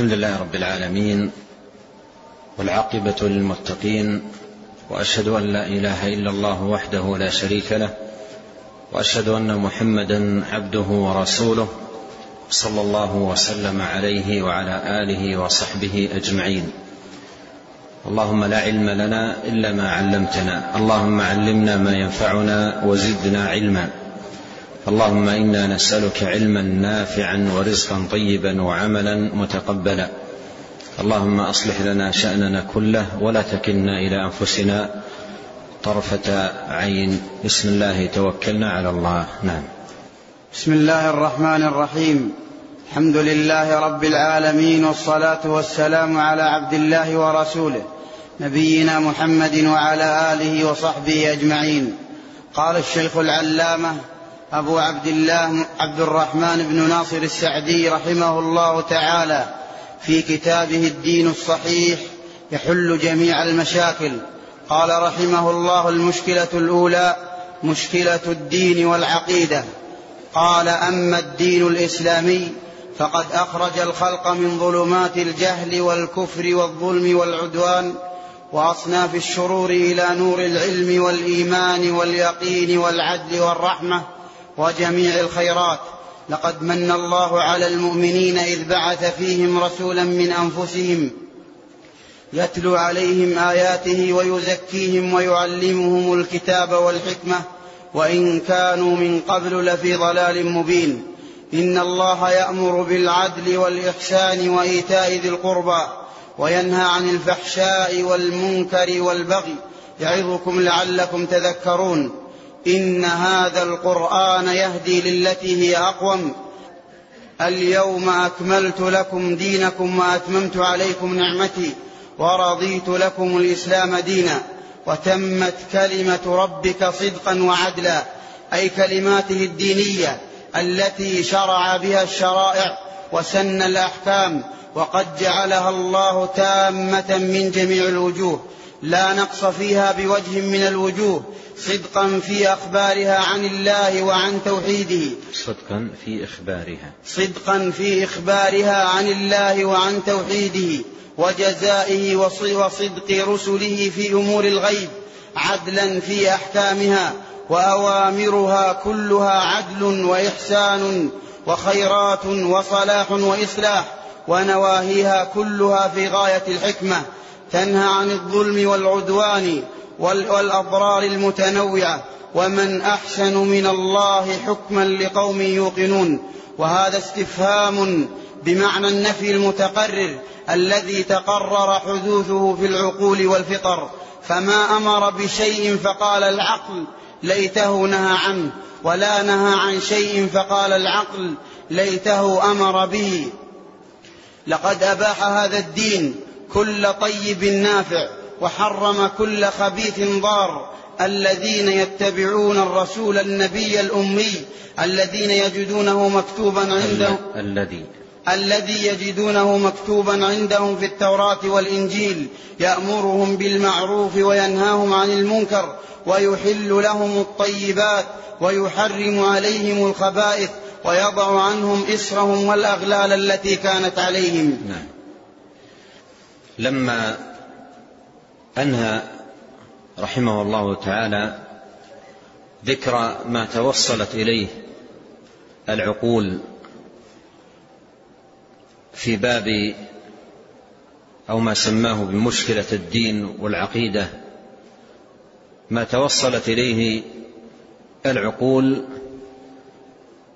الحمد لله رب العالمين والعاقبة للمتقين وأشهد أن لا إله إلا الله وحده لا شريك له وأشهد أن محمدا عبده ورسوله صلى الله وسلم عليه وعلى آله وصحبه أجمعين. اللهم لا علم لنا إلا ما علمتنا اللهم علمنا ما ينفعنا وزدنا علما. اللهم إنا نسألك علما نافعا ورزقا طيبا وعملا متقبلا. اللهم أصلح لنا شأننا كله ولا تكلنا إلى أنفسنا طرفة عين. بسم الله توكلنا على الله. نعم. بسم الله الرحمن الرحيم. الحمد لله رب العالمين والصلاة والسلام على عبد الله ورسوله نبينا محمد وعلى آله وصحبه أجمعين. قال الشيخ العلامة أبو عبد الله عبد الرحمن بن ناصر السعدي رحمه الله تعالى في كتابه الدين الصحيح يحل جميع المشاكل. قال رحمه الله المشكلة الأولى مشكلة الدين والعقيدة. قال أما الدين الإسلامي فقد أخرج الخلق من ظلمات الجهل والكفر والظلم والعدوان وأصناف الشرور إلى نور العلم والإيمان واليقين والعدل والرحمة وجميع الخيرات. لقد من الله على المؤمنين إذ بعث فيهم رسولا من أنفسهم يتلو عليهم آياته ويزكيهم ويعلمهم الكتاب والحكمة. وإن كانوا من قبل لفي ضلال مبين. إن الله يأمر بالعدل والإحسان وإيتاء ذي القربى وينهى عن الفحشاء والمنكر والبغي. يعظكم لعلكم تذكرون. إن هذا القرآن يهدي للتي هي أقوم. اليوم أكملت لكم دينكم وأتممت عليكم نعمتي ورضيت لكم الإسلام دينا. وتمت كلمة ربك صدقا وعدلا. أي كلماته الدينية التي شرع بها الشرائع وسن الأحكام وقد جعلها الله تامة من جميع الوجوه. لا نقص فيها بوجه من الوجوه. صدقا في أخبارها عن الله وعن توحيده. صدقا في إخبارها. صدقا في إخبارها عن الله وعن توحيده وجزائه وصدق رسله في أمور الغيب عدلا في أحكامها وأوامرها كلها عدل وإحسان وخيرات وصلاح وإصلاح ونواهيها كلها في غاية الحكمة تنهى عن الظلم والعدوان والأضرار المتنوعة. ومن أحسن من الله حكما لقوم يوقنون. وهذا استفهام بمعنى النفي المتقرر الذي تقرر حدوثه في العقول والفطر. فما أمر بشيء فقال العقل ليته نهى عنه. ولا نهى عن شيء فقال العقل ليته أمر به. لقد أباح هذا الدين كل طيب نافع. وحرم كل خبيث ضار الذين يتبعون الرسول النبي الأمي الذين يجدونه مكتوبا عندهم الذي الذي يجدونه مكتوبا عندهم في التوراة والإنجيل يأمرهم بالمعروف وينهاهم عن المنكر ويحل لهم الطيبات ويحرم عليهم الخبائث ويضع عنهم إسرهم والأغلال التي كانت عليهم. نعم. لما أنهى رحمه الله تعالى ذكر ما توصلت إليه العقول في باب أو ما سماه بمشكلة الدين والعقيدة. ما توصلت إليه العقول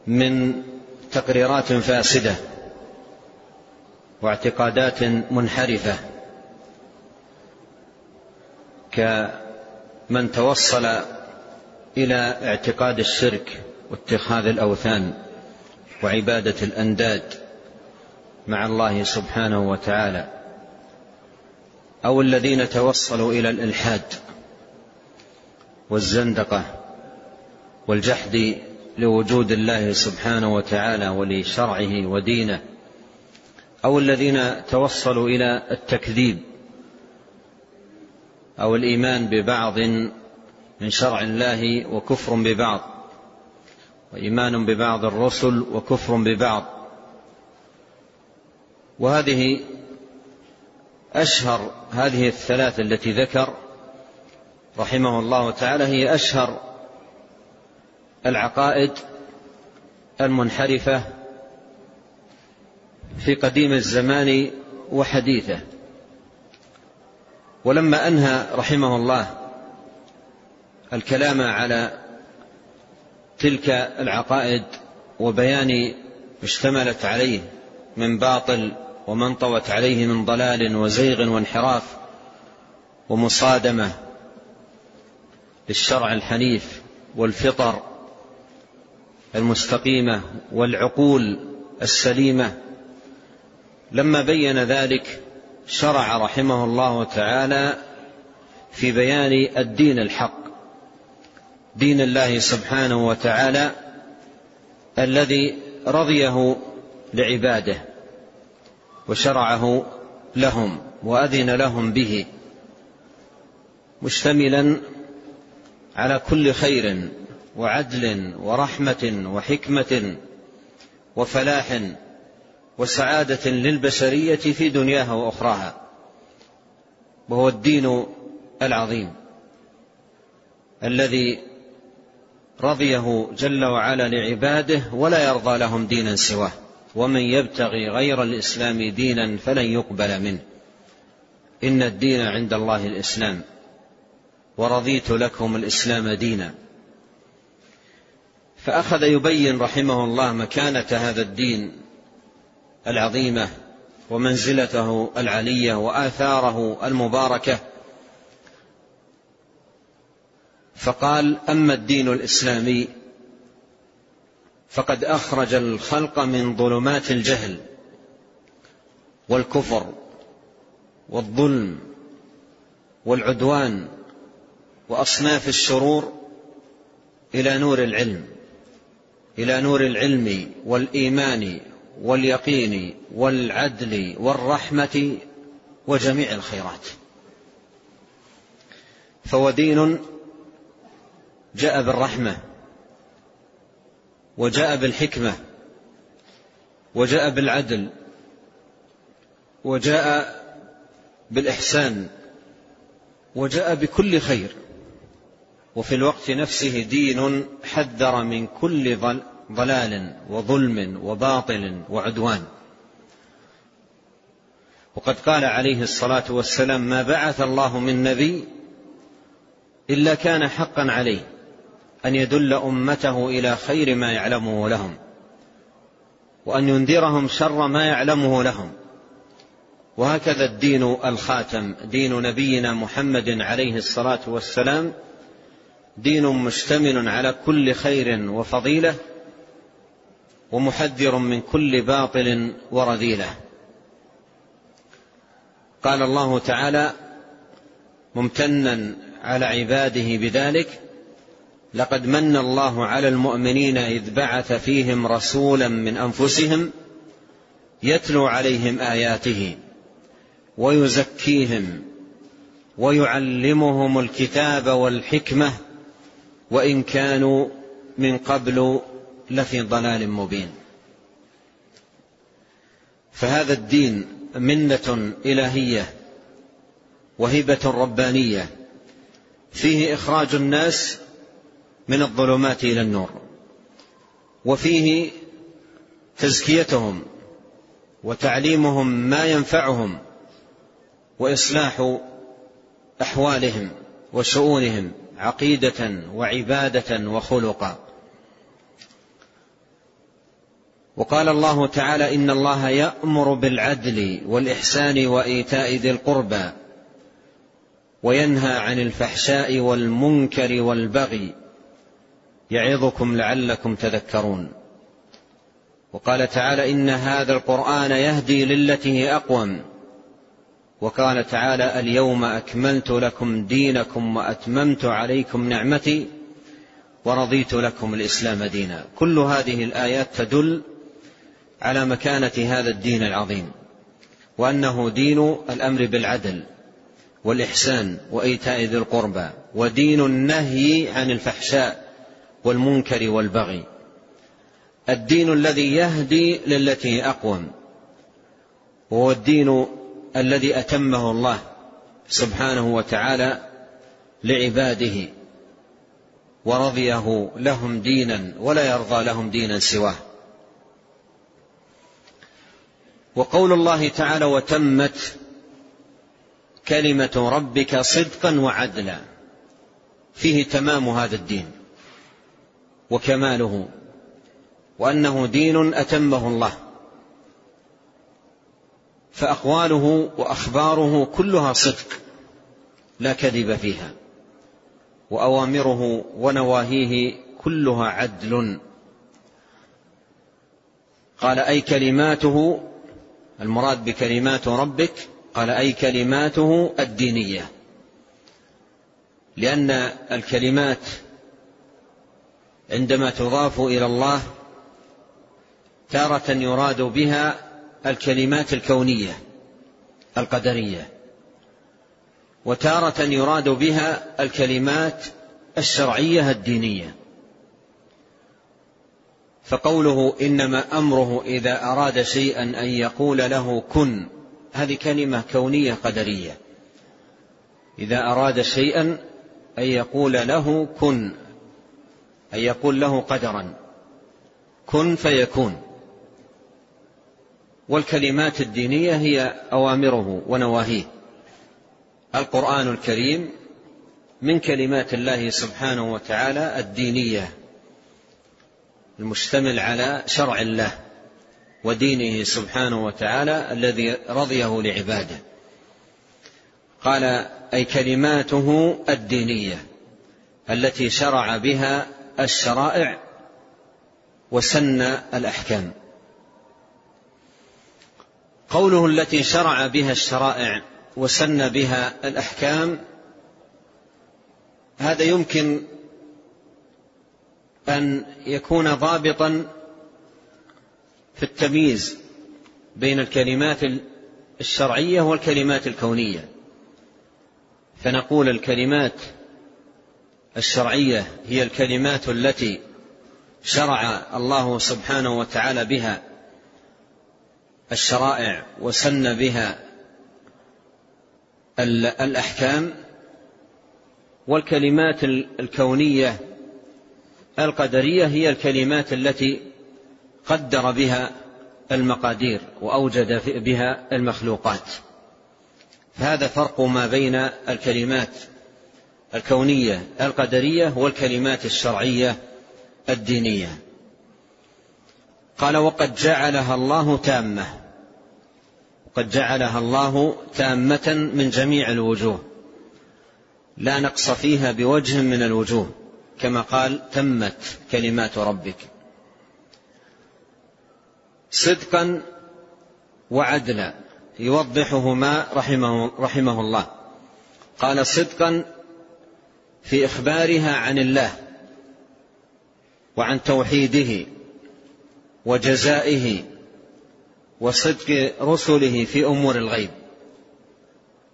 من تقريرات فاسدة واعتقادات منحرفة. كمن توصل إلى اعتقاد الشرك واتخاذ الأوثان وعبادة الأنداد مع الله سبحانه وتعالى أو الذين توصلوا إلى الإلحاد والزندقة والجحد لوجود الله سبحانه وتعالى ولشرعه ودينه أو الذين توصلوا إلى التكذيب أو الإيمان ببعض من شرع الله وكفر ببعض وإيمان ببعض الرسل وكفر ببعض. وهذه أشهر هذه الثلاث التي ذكر رحمه الله تعالى هي أشهر العقائد المنحرفة في قديم الزمان وحديثه. ولما أنهى رحمه الله الكلام على تلك العقائد وبيان اشتملت عليه من باطل وما انطوت عليه من ضلال وزيغ وانحراف ومصادمة للشرع الحنيف والفطر المستقيمة والعقول السليمة لما بين ذلك شرع رحمه الله تعالى في بيان الدين الحق دين الله سبحانه وتعالى الذي رضيه لعباده وشرعه لهم وأذن لهم به مشتملا على كل خير وعدل ورحمة وحكمة وفلاح وسعادة للبشرية في دنياها وأخراها. وهو الدين العظيم الذي رضيه جل وعلا لعباده ولا يرضى لهم دينا سواه. ومن يبتغي غير الإسلام دينا فلن يقبل منه. إن الدين عند الله الإسلام. ورضيت لكم الإسلام دينا. فأخذ يبين رحمه الله مكانة هذا الدين العظيمة ومنزلته العلية وآثاره المباركة. فقال أما الدين الإسلامي فقد أخرج الخلق من ظلمات الجهل والكفر والظلم والعدوان وأصناف الشرور إلى نور العلم إلى نور العلم والإيمان واليقين والعدل والرحمة وجميع الخيرات. فهو دين جاء بالرحمة وجاء بالحكمة وجاء بالعدل وجاء بالإحسان وجاء بكل خير. وفي الوقت نفسه دين حذر من كل ضلال وظلم وباطل وعدوان. وقد قال عليه الصلاة والسلام ما بعث الله من نبي إلا كان حقا عليه أن يدل أمته إلى خير ما يعلمه لهم وأن ينذرهم شر ما يعلمه لهم. وهكذا الدين الخاتم دين نبينا محمد عليه الصلاة والسلام دين مشتمل على كل خير وفضيلة ومحذر من كل باطل ورذيله قال الله تعالى ممتنا على عباده بذلك لقد من الله على المؤمنين إذ بعث فيهم رسولا من أنفسهم يتلو عليهم آياته ويزكيهم ويعلمهم الكتاب والحكمة وإن كانوا من قبل لفي ضلال مبين. فهذا الدين منة إلهية وهبه ربانية فيه إخراج الناس من الظلمات إلى النور وفيه تزكيتهم وتعليمهم ما ينفعهم وإصلاح أحوالهم وشؤونهم عقيدة وعبادة وخلقا. وقال الله تعالى إن الله يأمر بالعدل والإحسان وإيتاء ذي القربى وينهى عن الفحشاء والمنكر والبغي يعظكم لعلكم تذكرون. وقال تعالى إن هذا القرآن يهدي للتي هي أقوم. وقال تعالى اليوم أكملت لكم دينكم وأتممت عليكم نعمتي ورضيت لكم الإسلام دينا. كل هذه الآيات تدل على مكانة هذا الدين العظيم وأنه دين الأمر بالعدل والإحسان وإيتاء ذي القربى ودين النهي عن الفحشاء والمنكر والبغي. الدين الذي يهدي للتي أقوم وهو الدين الذي أتمه الله سبحانه وتعالى لعباده ورضيه لهم دينا ولا يرضى لهم دينا سواه. وقول الله تعالى وتمت كلمة ربك صدقا وعدلا. فيه تمام هذا الدين وكماله وأنه دين أتمه الله. فأقواله وأخباره كلها صدق لا كذب فيها. وأوامره ونواهيه كلها عدل. قال أي كلماته المراد بكلمات ربك قال أي كلماته الدينية. لأن الكلمات عندما تضاف إلى الله تارة يراد بها الكلمات الكونية القدرية وتارة يراد بها الكلمات الشرعية الدينية. فقوله إنما أمره إذا أراد شيئا أن يقول له كن هذه كلمة كونية قدرية. إذا أراد شيئا أن يقول له كن أن يقول له قدرا. كن فيكون. والكلمات الدينية هي أوامره ونواهيه. القرآن الكريم من كلمات الله سبحانه وتعالى الدينية. المشتمل على شرع الله ودينه سبحانه وتعالى الذي رضيه لعباده. قال أي كلماته الدينية التي شرع بها الشرائع وسن الأحكام. قوله التي شرع بها الشرائع وسن بها الأحكام هذا يمكن أن يكون ضابطا في التمييز بين الكلمات الشرعية والكلمات الكونية. فنقول الكلمات الشرعية هي الكلمات التي شرع الله سبحانه وتعالى بها الشرائع وسن بها الأحكام والكلمات الكونية القدرية هي الكلمات التي قدر بها المقادير وأوجد بها المخلوقات. هذا فرق ما بين الكلمات الكونية القدرية والكلمات الشرعية الدينية. قال وقد جعلها الله تامة. قد جعلها الله تامة من جميع الوجوه. لا نقص فيها بوجه من الوجوه. كما قال تمت كلمات ربك. صدقا وعدلا يوضحهما رحمه, رحمه الله. قال صدقا في إخبارها عن الله وعن توحيده وجزائه وصدق رسله في أمور الغيب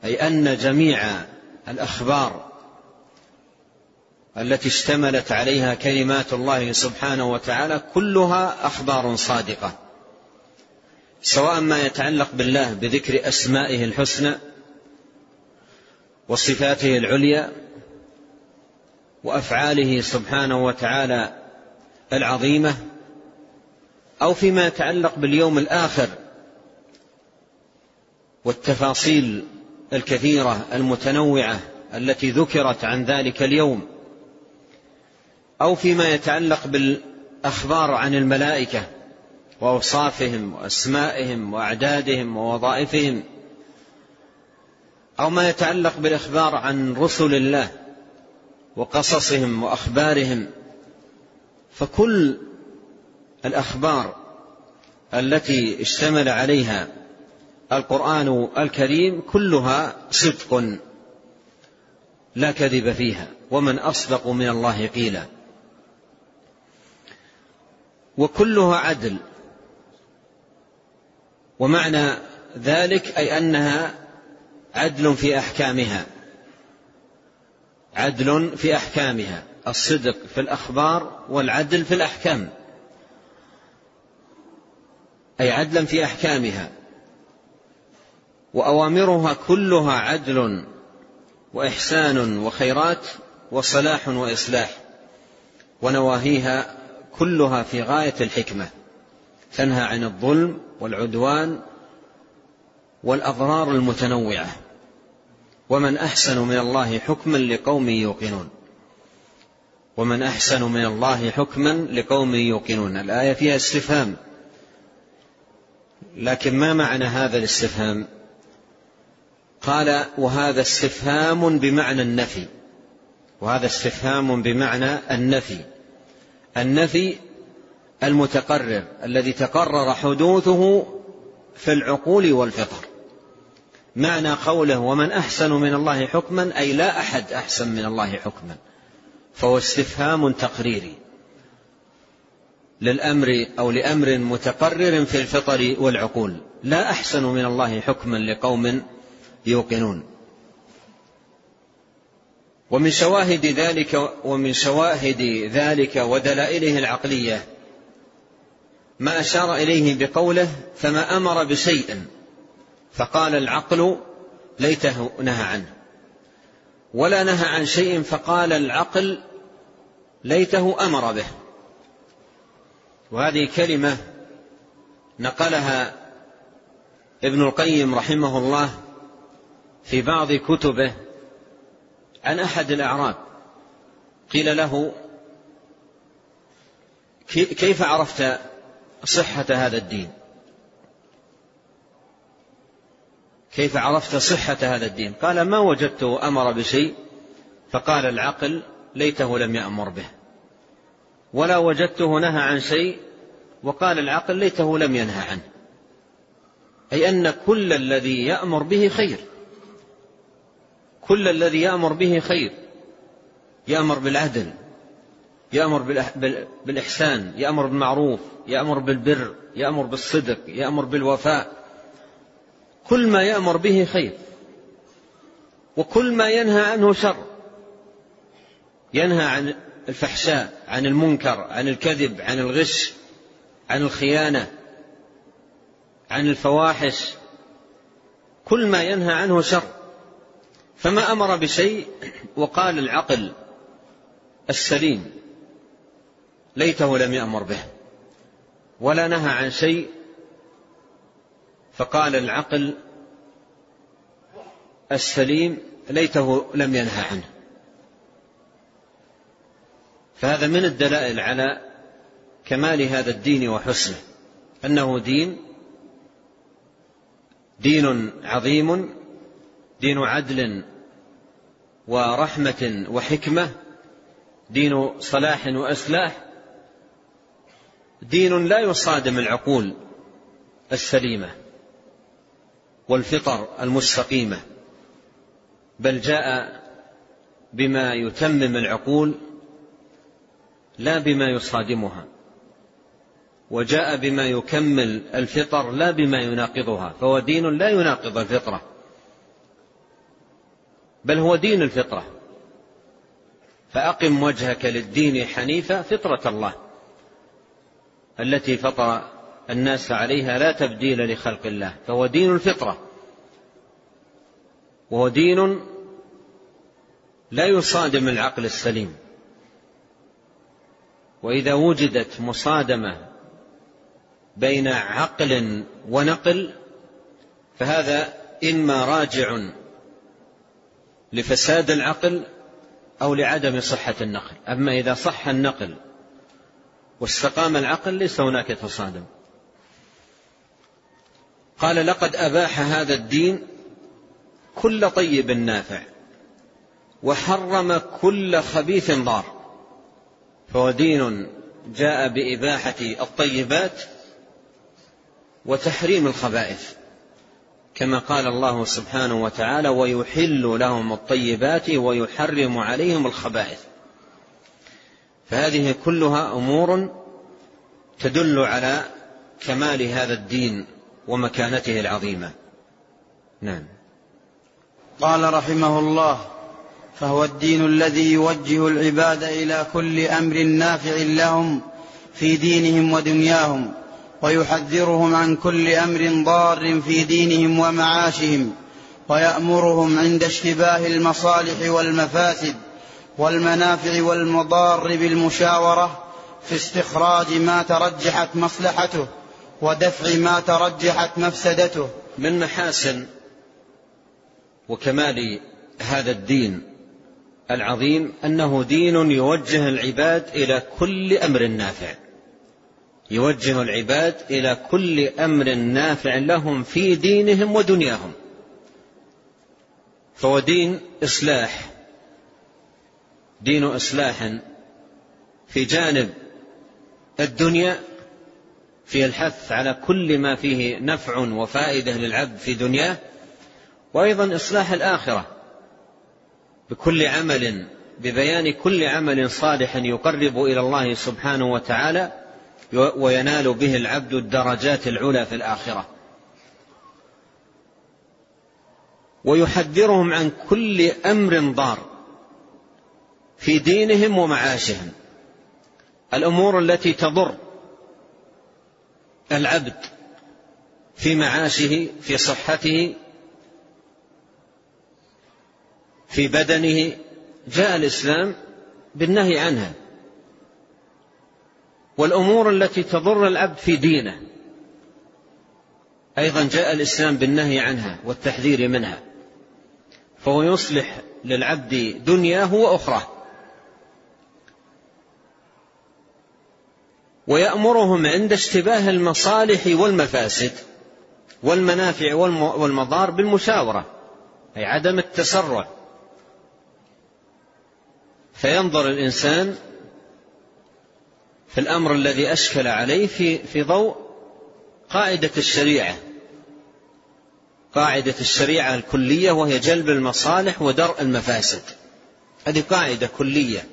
أي أن جميع الأخبار التي اشتملت عليها كلمات الله سبحانه وتعالى كلها أخبار صادقة. سواء ما يتعلق بالله بذكر أسمائه الحسنى وصفاته العليا وأفعاله سبحانه وتعالى العظيمة أو فيما يتعلق باليوم الآخر والتفاصيل الكثيرة المتنوعة التي ذكرت عن ذلك اليوم. أو فيما يتعلق بالأخبار عن الملائكة وأوصافهم وأسمائهم وأعدادهم ووظائفهم أو ما يتعلق بالأخبار عن رسل الله وقصصهم وأخبارهم فكل الأخبار التي اشتمل عليها القرآن الكريم كلها صدق لا كذب فيها ومن أصدق من الله قيلا. وكلها عدل. ومعنى ذلك أي أنها عدل في أحكامها. عدل في أحكامها. الصدق في الأخبار والعدل في الأحكام. أي عدلا في أحكامها. وأوامرها كلها عدل وإحسان وخيرات وصلاح وإصلاح. ونواهيها كلها في غاية الحكمة تنهى عن الظلم والعدوان والأضرار المتنوعة. ومن أحسن من الله حكما لقوم يوقنون. ومن أحسن من الله حكما لقوم يوقنون. الآية فيها استفهام. لكن ما معنى هذا الاستفهام؟ قال وهذا استفهام بمعنى النفي. وهذا استفهام بمعنى النفي. النفي المتقرر الذي تقرر حدوثه في العقول والفطر. معنى قوله ومن أحسن من الله حكما أي لا أحد أحسن من الله حكما فهو استفهام تقريري للأمر أو لأمر متقرر في الفطر والعقول. لا أحسن من الله حكما لقوم يوقنون. ومن شواهد ذلك ومن شواهد ذلك ودلائله العقلية. ما أشار إليه بقوله فما أمر بشيء فقال العقل ليته نهى عنه. ولا نهى عن شيء فقال العقل ليته أمر به. وهذه كلمة نقلها ابن القيم رحمه الله في بعض كتبه عن أحد الأعراب. قيل له كيف عرفت صحة هذا الدين؟ كيف عرفت صحة هذا الدين؟ قال ما وجدته أمر بشيء. فقال العقل ليته لم يأمر به ولا وجدته نهى عن شيء. وقال العقل ليته لم ينهى عنه. أي أن كل الذي يأمر به خير. كل الذي يأمر به خير. يأمر بالعدل يأمر بالإحسان يأمر بالمعروف يأمر بالبر يأمر بالصدق يأمر بالوفاء. كل ما يأمر به خير. وكل ما ينهى عنه شر. ينهى عن الفحشاء عن المنكر عن الكذب عن الغش عن الخيانة عن الفواحش. كل ما ينهى عنه شر. فما أمر بشيء وقال العقل السليم ليته لم يأمر به ولا نهى عن شيء فقال العقل السليم ليته لم ينهى عنه. فهذا من الدلائل على كمال هذا الدين وحسنه أنه دين دين عظيم دين عدل ورحمة وحكمة دين صلاح وإصلاح دين لا يصادم العقول السليمة والفطر المستقيمة بل جاء بما يتمم العقول لا بما يصادمها وجاء بما يكمل الفطر لا بما يناقضها فهو دين لا يناقض الفطرة. بل هو دين الفطرة. فأقم وجهك للدين حنيفا فطرة الله التي فطر الناس عليها لا تبديل لخلق الله فهو دين الفطرة. وهو دين لا يصادم العقل السليم. وإذا وجدت مصادمة بين عقل ونقل فهذا إما راجع لفساد العقل أو لعدم صحة النقل. أما إذا صح النقل واستقام العقل ليس هناك تصادم. قال لقد أباح هذا الدين كل طيب نافع وحرم كل خبيث ضار فهو دين جاء بإباحة الطيبات وتحريم الخبائث. كما قال الله سبحانه وتعالى ويحل لهم الطيبات ويحرم عليهم الخبائث. فهذه كلها أمور تدل على كمال هذا الدين ومكانته العظيمة. نعم. قال رحمه الله فهو الدين الذي يوجه العباد إلى كل أمر نافع لهم في دينهم ودنياهم. ويحذرهم عن كل أمر ضار في دينهم ومعاشهم ويأمرهم عند اشتباه المصالح والمفاسد والمنافع والمضار بالمشاورة في استخراج ما ترجحت مصلحته ودفع ما ترجحت مفسدته. من محاسن وكمال هذا الدين العظيم أنه دين يوجه العباد إلى كل أمر نافع. يوجه العباد إلى كل أمر نافع لهم في دينهم ودنياهم. فهو دين إصلاح. دين اصلاح في جانب الدنيا في الحث على كل ما فيه نفع وفائدة للعبد في دنياه وأيضا إصلاح الآخرة بكل عمل ببيان كل عمل صالح يقرب إلى الله سبحانه وتعالى وينال به العبد الدرجات العلى في الآخرة. ويحذرهم عن كل أمر ضار في دينهم ومعاشهم. الأمور التي تضر العبد في معاشه في صحته في بدنه. جاء الإسلام بالنهي عنها. والأمور التي تضر العبد في دينه. أيضا جاء الإسلام بالنهي عنها والتحذير منها. فهو يصلح للعبد دنياه وأخراه. ويأمرهم عند اشتباه المصالح والمفاسد والمنافع والمضار بالمشاورة أي عدم التسرع. فينظر الإنسان في الأمر الذي أشكل عليه في في ضوء قاعدة الشريعة. قاعدة الشريعة الكلية وهي جلب المصالح ودرء المفاسد. هذه قاعدة كلية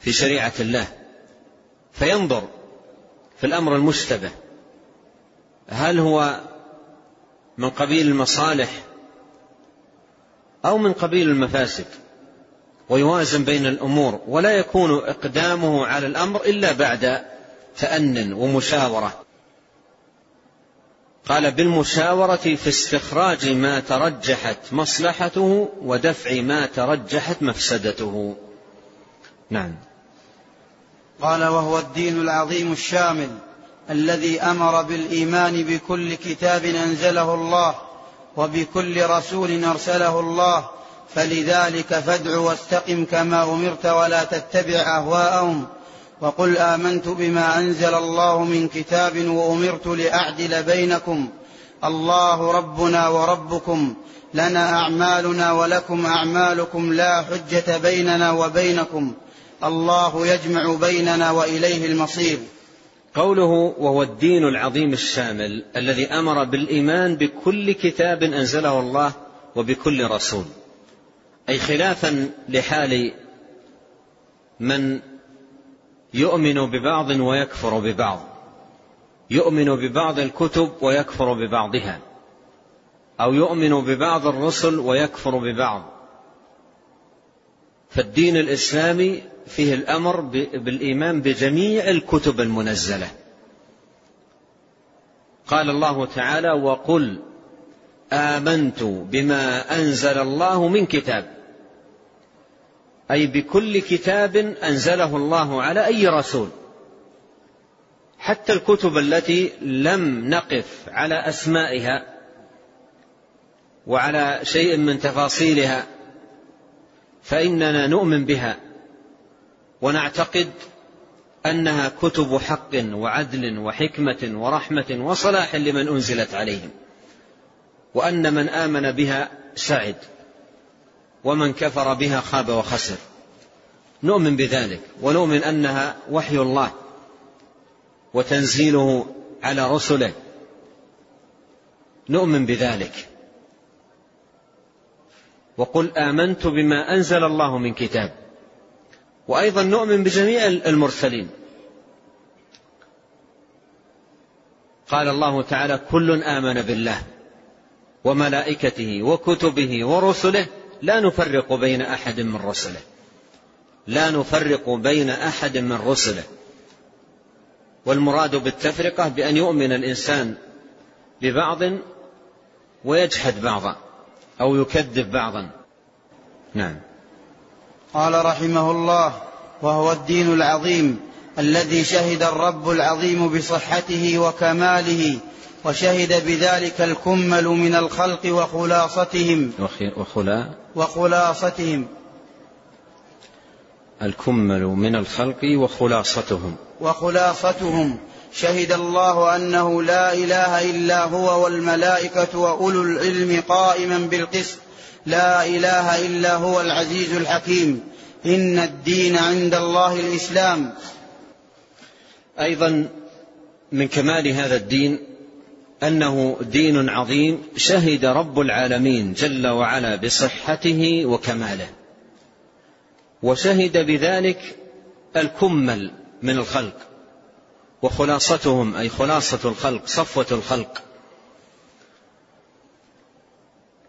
في شريعة الله. فينظر في الأمر المشتبه. هل هو من قبيل المصالح أو من قبيل المفاسد؟ ويوازن بين الأمور ولا يكون إقدامه على الأمر إلا بعد تان ومشاورة. قال بالمشاورة في استخراج ما ترجحت مصلحته ودفع ما ترجحت مفسدته. نعم. قال وهو الدين العظيم الشامل الذي أمر بالإيمان بكل كتاب أنزله الله وبكل رسول أرسله الله فلذلك فادع واستقم كما أمرت ولا تتبع أهواءهم. وقل آمنت بما أنزل الله من كتاب وأمرت لأعدل بينكم. الله ربنا وربكم. لنا أعمالنا ولكم أعمالكم لا حجة بيننا وبينكم. الله يجمع بيننا وإليه المصير. قوله وهو الدين العظيم الشامل الذي أمر بالإيمان بكل كتاب أنزله الله وبكل رسول. أي خلافا لحال من يؤمن ببعض ويكفر ببعض. يؤمن ببعض الكتب ويكفر ببعضها. أو يؤمن ببعض الرسل ويكفر ببعض. فالدين الإسلامي فيه الأمر بالإيمان بجميع الكتب المنزلة. قال الله تعالى وقل آمنت بما أنزل الله من كتاب. أي بكل كتاب أنزله الله على أي رسول. حتى الكتب التي لم نقف على أسمائها وعلى شيء من تفاصيلها فإننا نؤمن بها ونعتقد أنها كتب حق وعدل وحكمة ورحمة وصلاح لمن أنزلت عليهم وأن من آمن بها سعد. ومن كفر بها خاب وخسر. نؤمن بذلك ونؤمن أنها وحي الله وتنزيله على رسله. نؤمن بذلك. وقل آمنت بما أنزل الله من كتاب. وأيضا نؤمن بجميع المرسلين. قال الله تعالى كل آمن بالله وملائكته وكتبه ورسله لا نفرق بين أحد من رسله. لا نفرق بين أحد من رسله. والمراد بالتفرقة بأن يؤمن الإنسان ببعض ويجحد بعضا أو يكذب بعضا. نعم. قال رحمه الله وهو الدين العظيم الذي شهد الرب العظيم بصحته وكماله وشهد بذلك الكمل من الخلق وخلاصتهم. وخلا وخلاصتهم. الكمل من الخلق وخلاصتهم. وخلاصتهم. شهد الله أنه لا إله إلا هو والملائكة وأولو العلم قائما بالقسط. لا إله إلا هو العزيز الحكيم. إن الدين عند الله الإسلام. أيضا من كمال هذا الدين أنه دين عظيم شهد رب العالمين جل وعلا بصحته وكماله. وشهد بذلك الكمل من الخلق وخلاصتهم أي خلاصة الخلق صفوة الخلق.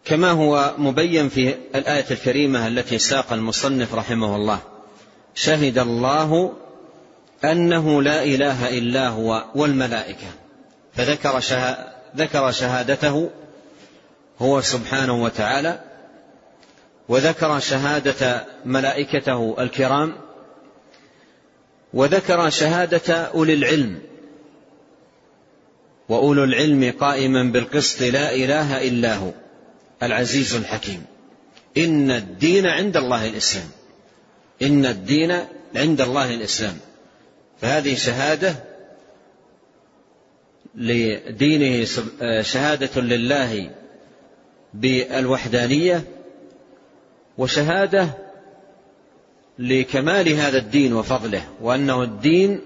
كما هو مبين في الآية الكريمة التي ساق المصنف رحمه الله شهد الله أنه لا إله إلا هو والملائكة. فذكر ذكر شهادته هو سبحانه وتعالى وذكر شهادة ملائكته الكرام وذكر شهادة أولي العلم وأولو العلم قائما بالقسط لا إله إلا هو العزيز الحكيم. إن الدين عند الله الإسلام إن الدين عند الله الإسلام. فهذه شهادة لدينه شهادة لله بالوحدانية وشهادة لكمال هذا الدين وفضله وأنه الدين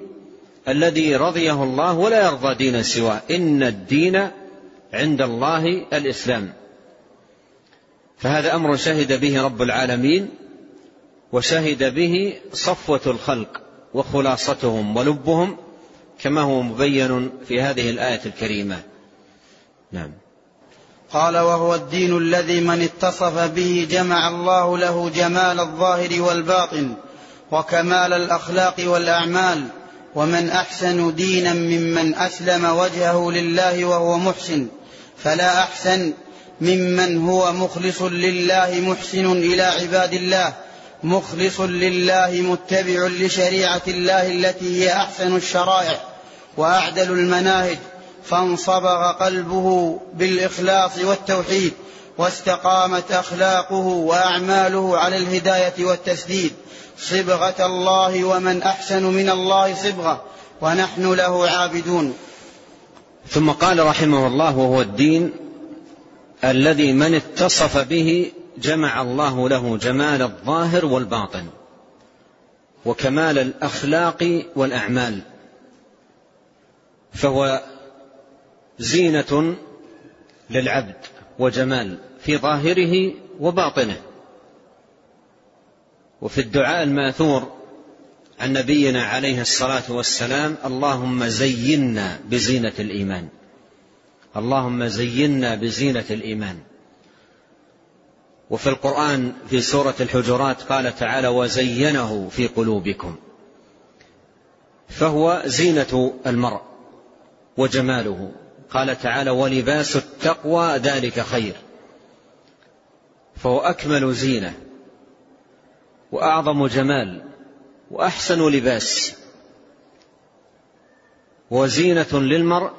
الذي رضيه الله ولا يرضى دينا سواه إن الدين عند الله الإسلام. فهذا أمر شهد به رب العالمين وشهد به صفوة الخلق وخلاصتهم ولبهم كما هو مبين في هذه الآية الكريمة. نعم. قال وهو الدين الذي من اتصف به جمع الله له جمال الظاهر والباطن وكمال الأخلاق والأعمال ومن أحسن دينا ممن أسلم وجهه لله وهو محسن فلا أحسن ممن هو مخلص لله محسن إلى عباد الله مخلص لله متبع لشريعة الله التي هي أحسن الشرائع وأعدل المناهج فانصبغ قلبه بالإخلاص والتوحيد واستقامت أخلاقه وأعماله على الهداية والتسديد. صبغة الله ومن أحسن من الله صبغة ونحن له عابدون. ثم قال رحمه الله وهو الدين الذي من اتصف به جمع الله له جمال الظاهر والباطن وكمال الأخلاق والأعمال. فهو زينة للعبد وجمال في ظاهره وباطنه. وفي الدعاء الماثور عن نبينا عليه الصلاة والسلام اللهم زينا بزينة الإيمان. اللهم زينا بزينة الإيمان. وفي القرآن في سورة الحجرات قال تعالى وزينه في قلوبكم فهو زينة المرء. وجماله. قال تعالى ولباس التقوى ذلك خير. فهو أكمل زينة وأعظم جمال وأحسن لباس. وزينة للمرء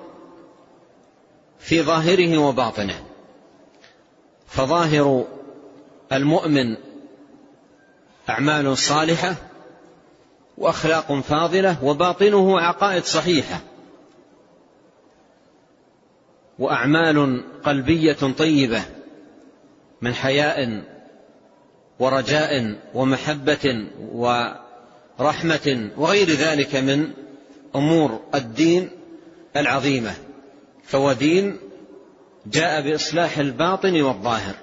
في ظاهره وباطنه. فظاهر المؤمن أعمال صالحة وأخلاق فاضلة وباطنه عقائد صحيحة. وأعمال قلبية طيبة من حياء ورجاء ومحبة ورحمة وغير ذلك من أمور الدين العظيمة. فهو دين جاء بإصلاح الباطن والظاهر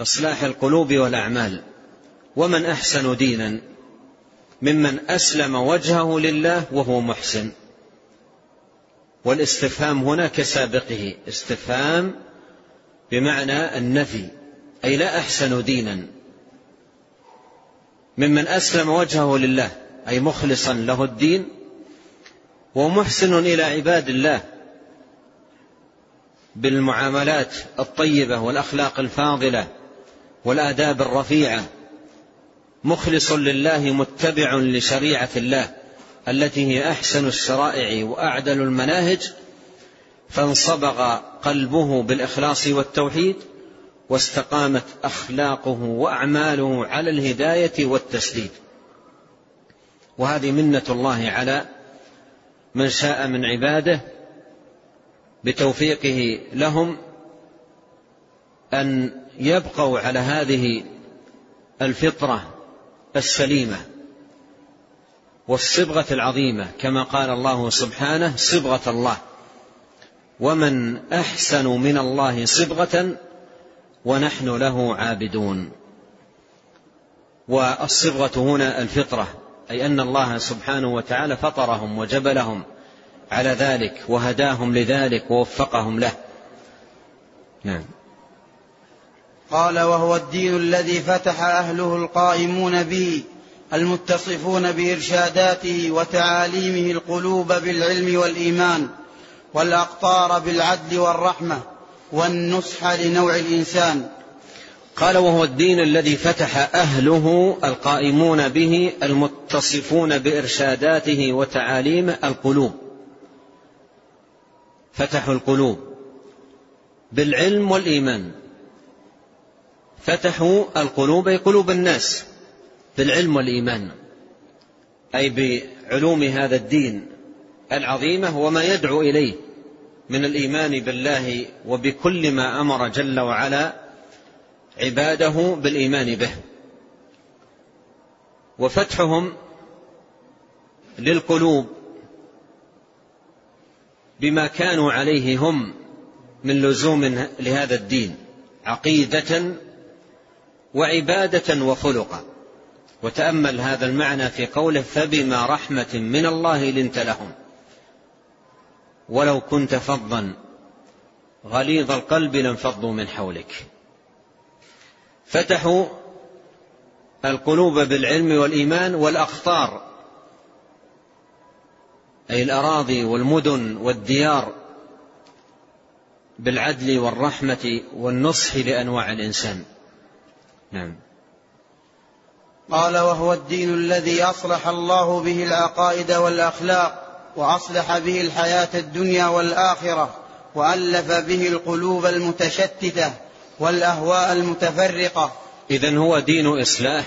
إصلاح القلوب والأعمال. ومن أحسن دينا؟ ممن أسلم وجهه لله وهو محسن. والاستفهام هنا كسابقه. استفهام بمعنى النفي أي لا أحسن دينا. ممن أسلم وجهه لله أي مخلصا له الدين ومحسن إلى عباد الله بالمعاملات الطيبة والأخلاق الفاضلة والآداب الرفيعة. مخلص لله متبع لشريعة الله. التي هي أحسن الشرائع وأعدل المناهج فانصبغ قلبه بالإخلاص والتوحيد واستقامت أخلاقه وأعماله على الهداية والتسديد. وهذه منة الله على من شاء من عباده بتوفيقه لهم أن يبقوا على هذه الفطرة السليمة. والصبغة العظيمة كما قال الله سبحانه صبغة الله. ومن أحسن من الله صبغة ونحن له عابدون. والصبغة هنا الفطرة أي أن الله سبحانه وتعالى فطرهم وجبلهم على ذلك وهداهم لذلك ووفقهم له. نعم. قال وهو الدين الذي فتح أهله القائمون به. المتصفون بإرشاداته وتعاليمه القلوب بالعلم والإيمان والأقطار بالعدل والرحمة والنصح لنوع الإنسان. قال وهو الدين الذي فتح أهله القائمون به المتصفون بإرشاداته وتعاليمه القلوب. فتحوا القلوب بالعلم والإيمان. فتحوا القلوب أي قلوب الناس. بالعلم والإيمان أي بعلوم هذا الدين العظيمة وما يدعو إليه من الإيمان بالله وبكل ما أمر جل وعلا عباده بالإيمان به. وفتحهم للقلوب بما كانوا عليه هم من لزوم لهذا الدين عقيدة وعبادة وخلقا. وتأمل هذا المعنى في قوله فبما رحمة من الله لنت لهم. ولو كنت فظا غليظ القلب لانفضوا من حولك. فتحوا القلوب بالعلم والإيمان والأخطار أي الأراضي والمدن والديار بالعدل والرحمة والنصح لأنواع الإنسان. نعم. قال وهو الدين الذي أصلح الله به العقائد والأخلاق وأصلح به الحياة الدنيا والآخرة وألف به القلوب المتشتتة والأهواء المتفرقة. اذا هو دين إصلاح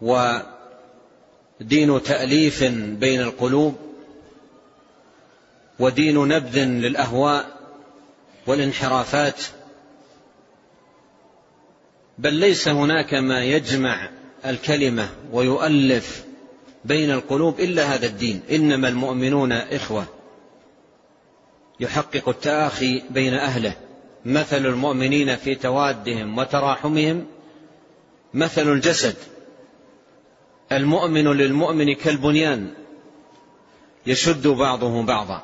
ودين تأليف بين القلوب ودين نبذ للأهواء والانحرافات بل ليس هناك ما يجمع الكلمة ويؤلف بين القلوب إلا هذا الدين. إنما المؤمنون إخوة. يحقق التآخي بين أهله. مثل المؤمنين في توادهم وتراحمهم مثل الجسد. المؤمن للمؤمن كالبنيان. يشد بعضه بعضا.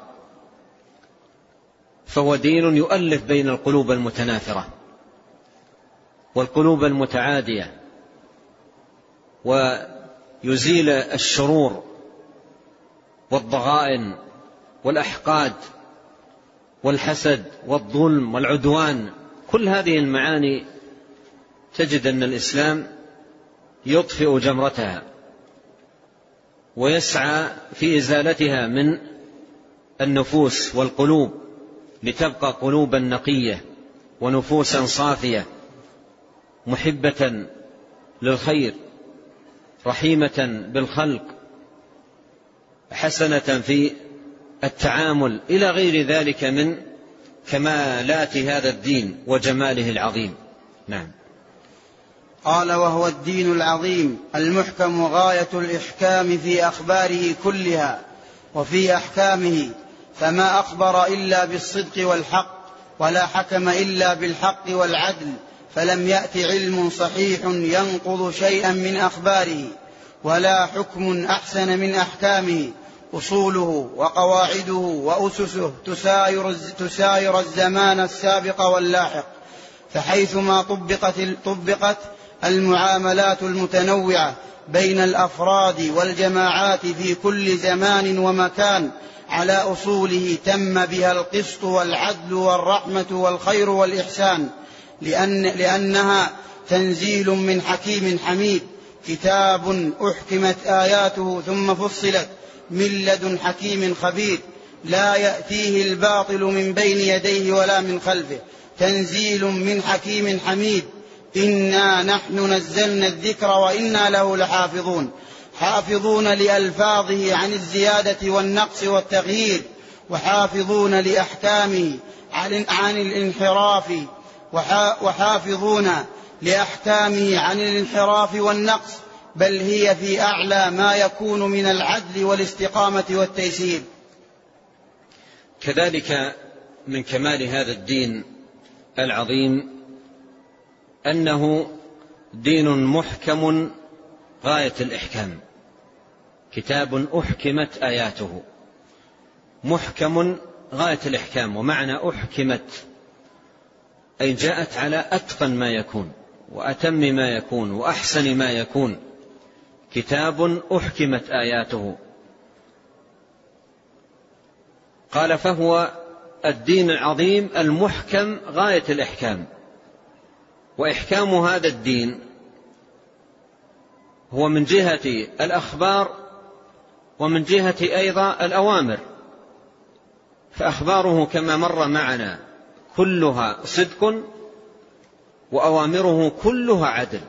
فهو دين يؤلف بين القلوب المتنافره والقلوب المتعادية ويزيل الشرور والضغائن والأحقاد والحسد والظلم والعدوان. كل هذه المعاني تجد أن الإسلام يطفئ جمرتها ويسعى في إزالتها من النفوس والقلوب لتبقى قلوبا نقية ونفوسا صافية. محبة للخير رحيمة بالخلق حسنة في التعامل إلى غير ذلك من كمالات هذا الدين وجماله العظيم. نعم. قال وهو الدين العظيم المحكم غاية الإحكام في أخباره كلها وفي أحكامه فما أخبر إلا بالصدق والحق ولا حكم إلا بالحق والعدل فلم يأت علم صحيح ينقض شيئا من أخباره ولا حكم أحسن من أحكامه أصوله وقواعده وأسسه تساير, تساير الزمان السابق واللاحق فحيثما طبقت, طبقت المعاملات المتنوعة بين الأفراد والجماعات في كل زمان ومكان على أصوله تم بها القسط والعدل والرحمة والخير والإحسان. لأن لأنها تنزيل من حكيم حميد كتاب أحكمت آياته ثم فصلت من لدن حكيم خبير لا يأتيه الباطل من بين يديه ولا من خلفه. تنزيل من حكيم حميد إنا نحن نزلنا الذكر وإنا له لحافظون. حافظون لألفاظه عن الزيادة والنقص والتغيير وحافظون لأحكامه عن الانحراف وحافظون لاحكامه عن الانحراف والنقص بل هي في أعلى ما يكون من العدل والاستقامة والتيسير. كذلك من كمال هذا الدين العظيم أنه دين محكم غاية الإحكام. كتاب أحكمت آياته. محكم غاية الإحكام ومعنى أحكمت أي جاءت على أتقن ما يكون وأتم ما يكون وأحسن ما يكون. كتاب أحكمت آياته. قال فهو الدين العظيم المحكم غاية الإحكام. وإحكام هذا الدين هو من جهة الأخبار ومن جهة أيضا الأوامر. فأخباره كما مر معنا. كلها صدق وأوامره كلها عدل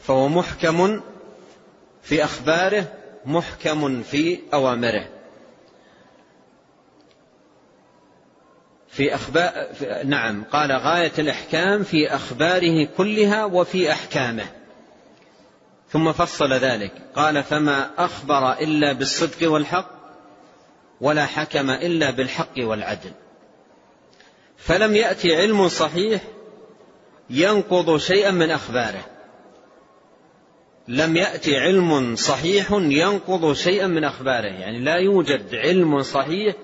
فهو محكم في أخباره محكم في أوامره. في أخبار نعم قال غاية الإحكام في أخباره كلها وفي أحكامه. ثم فصل ذلك قال فما أخبر إلا بالصدق والحق ولا حكم إلا بالحق والعدل. فلم يأتي علم صحيح ينقض شيئا من أخباره. لم يأتي علم صحيح ينقض شيئا من أخباره. يعني لا يوجد علم صحيح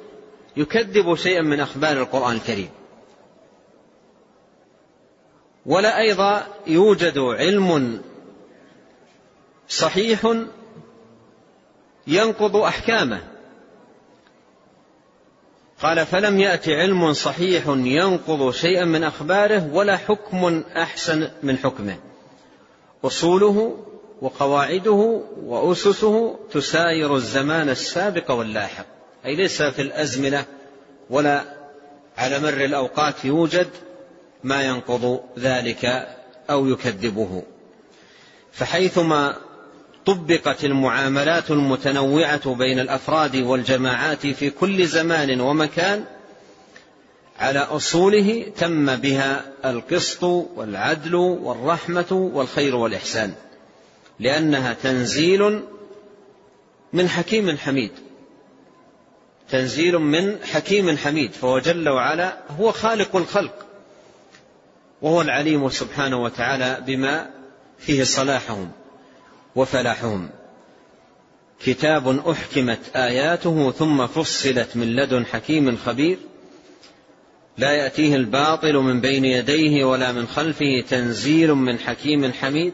يكذب شيئا من أخبار القرآن الكريم. ولا أيضا يوجد علم صحيح ينقض أحكامه. قال فلم يأت علم صحيح ينقض شيئا من أخباره ولا حكم أحسن من حكمه. أصوله وقواعده وأسسه تساير الزمان السابق واللاحق. أي ليس في الأزمنة ولا على مر الأوقات يوجد ما ينقض ذلك أو يكذبه. فحيثما طبقت المعاملات المتنوعة بين الأفراد والجماعات في كل زمان ومكان على أصوله تم بها القسط والعدل والرحمة والخير والإحسان لأنها تنزيل من حكيم حميد. تنزيل من حكيم حميد فهو جل وعلا هو خالق الخلق وهو العليم سبحانه وتعالى بما فيه صلاحهم. وفلاحهم كتاب أحكمت آياته ثم فصلت من لدن حكيم خبير. لا يأتيه الباطل من بين يديه ولا من خلفه تنزيل من حكيم حميد.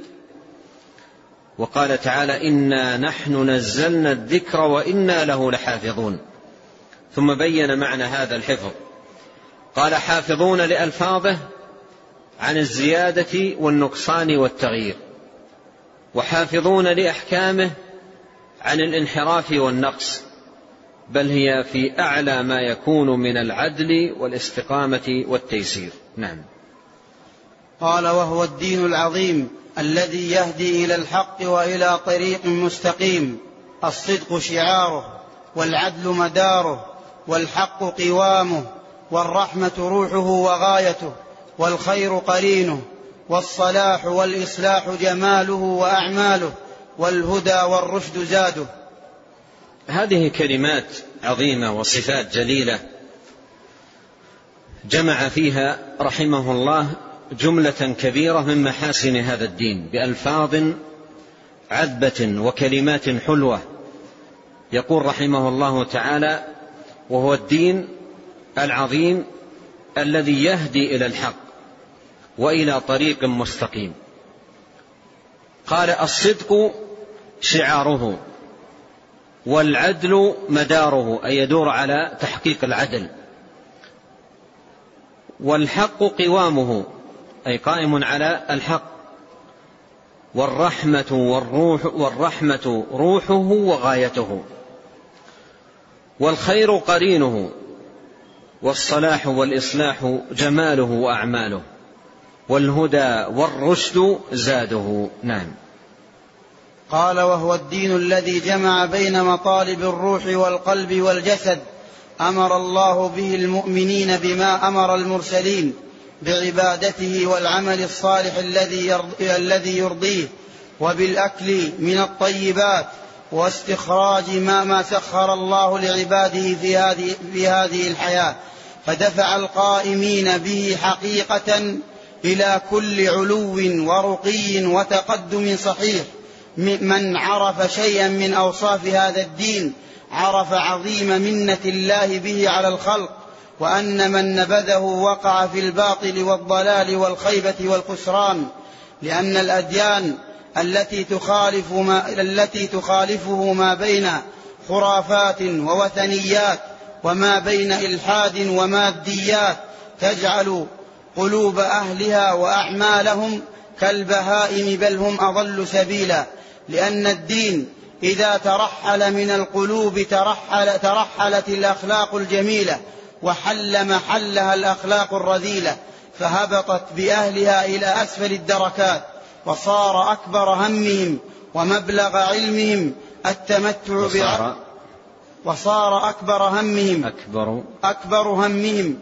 وقال تعالى إنا نحن نزلنا الذكر وإنا له لحافظون. ثم بين معنى هذا الحفظ. قال حافظون لألفاظه عن الزيادة والنقصان والتغيير. وحافظون لأحكامه عن الانحراف والنقص بل هي في أعلى ما يكون من العدل والاستقامة والتيسير. نعم. قال وهو الدين العظيم الذي يهدي إلى الحق وإلى طريق مستقيم. الصدق شعاره والعدل مداره والحق قوامه والرحمة روحه وغايته والخير قرينه. والصلاح والإصلاح جماله وأعماله والهدى والرشد زاده. هذه كلمات عظيمة وصفات جليلة جمع فيها رحمه الله جملة كبيرة من محاسن هذا الدين بألفاظ عذبة وكلمات حلوة. يقول رحمه الله تعالى وهو الدين العظيم الذي يهدي إلى الحق. وإلى طريق مستقيم. قال الصدق شعاره والعدل مداره أي يدور على تحقيق العدل. والحق قوامه أي قائم على الحق. والرحمة والروح والرحمة روحه وغايته. والخير قرينه والصلاح والإصلاح جماله وأعماله. والهدى والرشد زاده. نعم. قال وهو الدين الذي جمع بين مطالب الروح والقلب والجسد. أمر الله به المؤمنين بما أمر المرسلين بعبادته والعمل الصالح الذي الذي يرضيه وبالأكل من الطيبات واستخراج ما ما سخر الله لعباده في هذه في هذه الحياة. فدفع القائمين به حقيقة إلى كل علو ورقي وتقدم صحيح. من عرف شيئا من أوصاف هذا الدين عرف عظيم منة الله به على الخلق وأن من نبذه وقع في الباطل والضلال والخيبة والخسران. لأن الأديان التي تخالف ما التي تخالفه ما بين خرافات ووثنيات وما بين إلحاد وماديات تجعل قلوب أهلها وأعمالهم كالبهائم بل هم أضل سبيلا. لأن الدين إذا ترحل من القلوب ترحل ترحلت الأخلاق الجميلة وحل محلها الأخلاق الرذيلة فهبطت بأهلها إلى أسفل الدركات وصار أكبر همهم ومبلغ علمهم التمتع وصار, وصار أكبر همهم أكبر أكبر همهم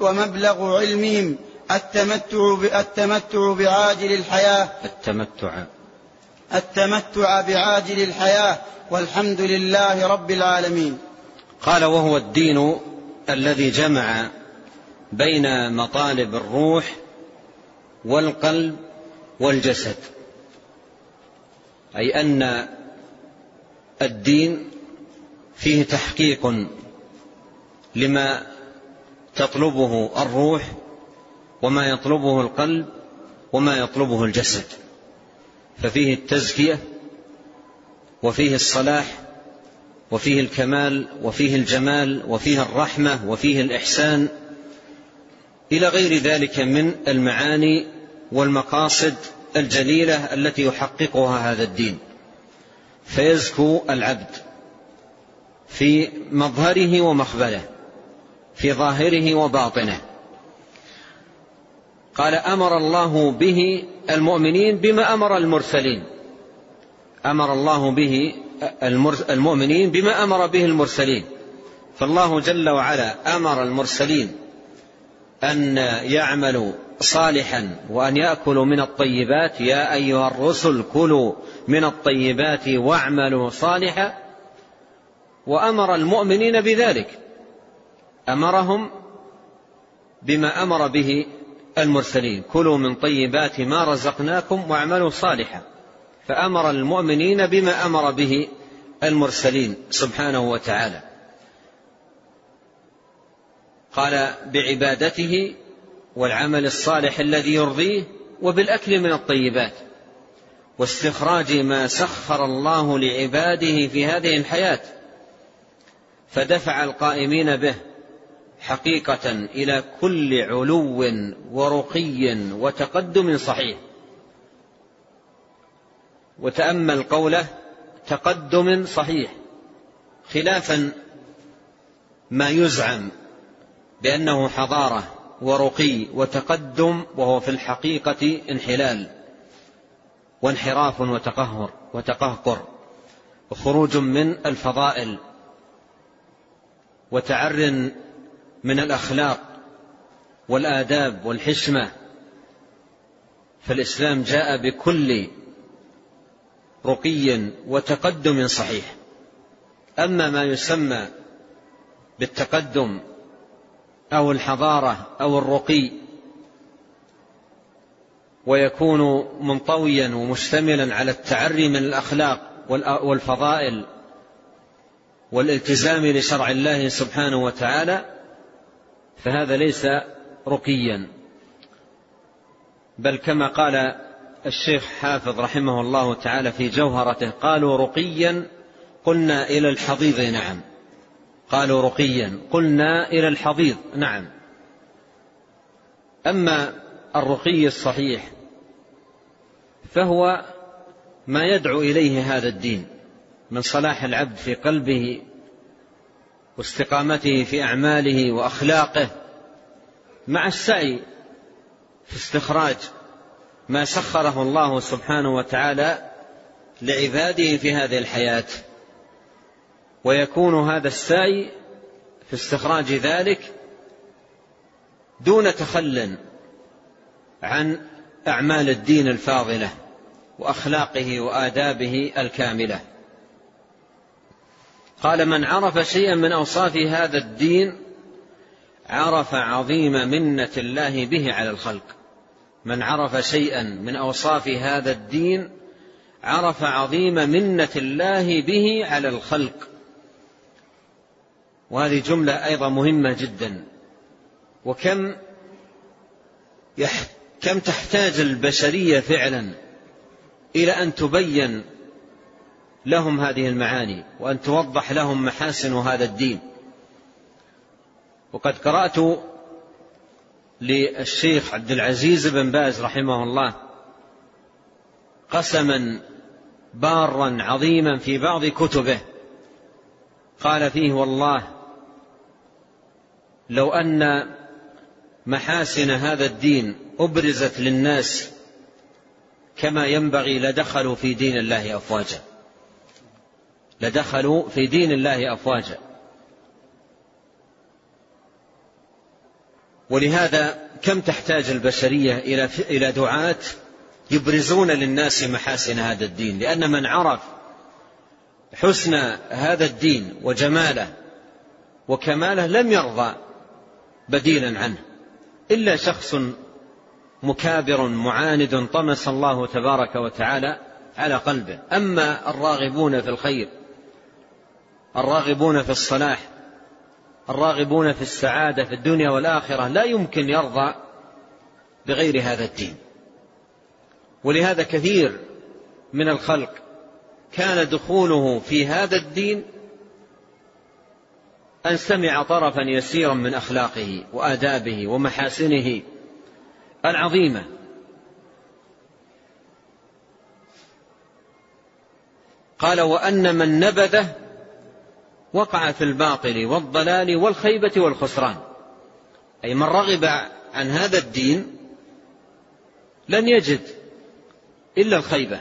ومبلغ علمهم التمتع التمتع بعاجل الحياة. التمتع. التمتع بعاجل الحياة. والحمد لله رب العالمين. قال وهو الدين الذي جمع بين مطالب الروح والقلب والجسد. أي أن الدين فيه تحقيق لما تطلبه الروح وما يطلبه القلب وما يطلبه الجسد. ففيه التزكية وفيه الصلاح وفيه الكمال وفيه الجمال وفيه الرحمة وفيه الإحسان إلى غير ذلك من المعاني والمقاصد الجليلة التي يحققها هذا الدين. فيزكو العبد في مظهره ومخبله في ظاهره وباطنه. قال أمر الله به المؤمنين بما أمر المرسلين. أمر الله به المؤمنين بما أمر به المرسلين. فالله جل وعلا أمر المرسلين أن يعملوا صالحا وأن يأكلوا من الطيبات. يا أيها الرسل كلوا من الطيبات واعملوا صالحا. وأمر المؤمنين بذلك. أمرهم بما أمر به المرسلين. كلوا من طيبات ما رزقناكم واعملوا صالحا. فأمر المؤمنين بما أمر به المرسلين سبحانه وتعالى. قال بعبادته والعمل الصالح الذي يرضيه وبالأكل من الطيبات. واستخراج ما سخر الله لعباده في هذه الحياة. فدفع القائمين به. حقيقة إلى كل علو ورقي وتقدم صحيح. وتأمل قوله تقدم صحيح خلافا ما يزعم بأنه حضارة ورقي وتقدم وهو في الحقيقة انحلال وانحراف وتقهر وتقهقر وخروج من الفضائل وتعر من الأخلاق والآداب والحشمة فالإسلام جاء بكل رقي وتقدم صحيح. أما ما يسمى بالتقدم أو الحضارة أو الرقي ويكون منطويا ومشتملا على التعري من الأخلاق والفضائل والالتزام لشرع الله سبحانه وتعالى فهذا ليس رقيا. بل كما قال الشيخ حافظ رحمه الله تعالى في جوهرته قالوا رقيا قلنا إلى الحضيض نعم. قالوا رقيا قلنا إلى الحضيض نعم. أما الرقي الصحيح فهو ما يدعو إليه هذا الدين من صلاح العبد في قلبه واستقامته في أعماله وأخلاقه مع السعي في استخراج ما سخره الله سبحانه وتعالى لعباده في هذه الحياة. ويكون هذا السعي في استخراج ذلك دون تخل عن أعمال الدين الفاضلة وأخلاقه وآدابه الكاملة. قال من عرف شيئا من أوصاف هذا الدين عرف عظيم منة الله به على الخلق. من عرف شيئا من أوصاف هذا الدين عرف عظيم منة الله به على الخلق. وهذه جملة أيضا مهمة جدا. وكم كم تحتاج البشرية فعلا إلى أن تبين لهم هذه المعاني وأن توضح لهم محاسن هذا الدين. وقد قرأت للشيخ عبد العزيز بن باز رحمه الله قسما بارا عظيما في بعض كتبه. قال فيه والله لو أن محاسن هذا الدين أبرزت للناس كما ينبغي لدخلوا في دين الله أفواجا. لدخلوا في دين الله أفواجا. ولهذا كم تحتاج البشرية إلى إلى دعاة يبرزون للناس محاسن هذا الدين؟ لأن من عرف حسن هذا الدين وجماله وكماله لم يرضى بديلا عنه إلا شخص مكابر معاند طمس الله تبارك وتعالى على قلبه. أما الراغبون في الخير الراغبون في الصلاح الراغبون في السعادة في الدنيا والآخرة لا يمكن يرضى بغير هذا الدين. ولهذا كثير من الخلق كان دخوله في هذا الدين أن سمع طرفا يسيرا من أخلاقه وآدابه ومحاسنه العظيمة. قال وأن من نبذه وقع في الباطل والضلال والخيبة والخسران. أي من رغب عن هذا الدين لن يجد إلا الخيبة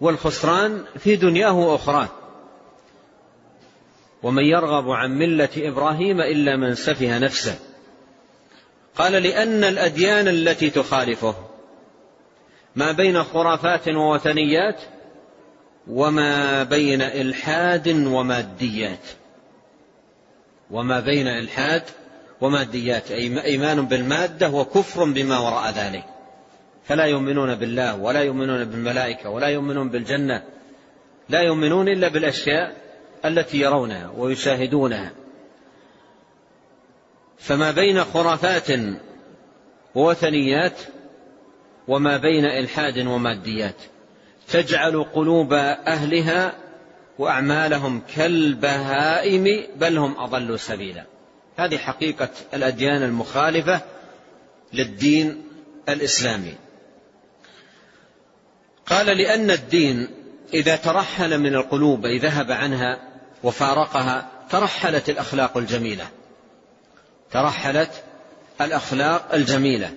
والخسران في دنياه وأخراه. ومن يرغب عن ملة إبراهيم إلا من سفه نفسه. قال لأن الأديان التي تخالفه ما بين خرافات ووثنيات وما بين إلحاد وماديات. وما بين إلحاد وماديات. أي إيمان بالمادة وكفر بما وراء ذلك. فلا يؤمنون بالله ولا يؤمنون بالملائكة ولا يؤمنون بالجنة. لا يؤمنون إلا بالأشياء التي يرونها ويشاهدونها. فما بين خرافات ووثنيات وما بين إلحاد وماديات. تجعل قلوب أهلها وأعمالهم كالبهائم بل هم أضل سبيلا. هذه حقيقة الأديان المخالفة للدين الإسلامي. قال لأن الدين إذا ترحل من القلوب أي ذهب عنها وفارقها ترحلت الأخلاق الجميلة. ترحلت الأخلاق الجميلة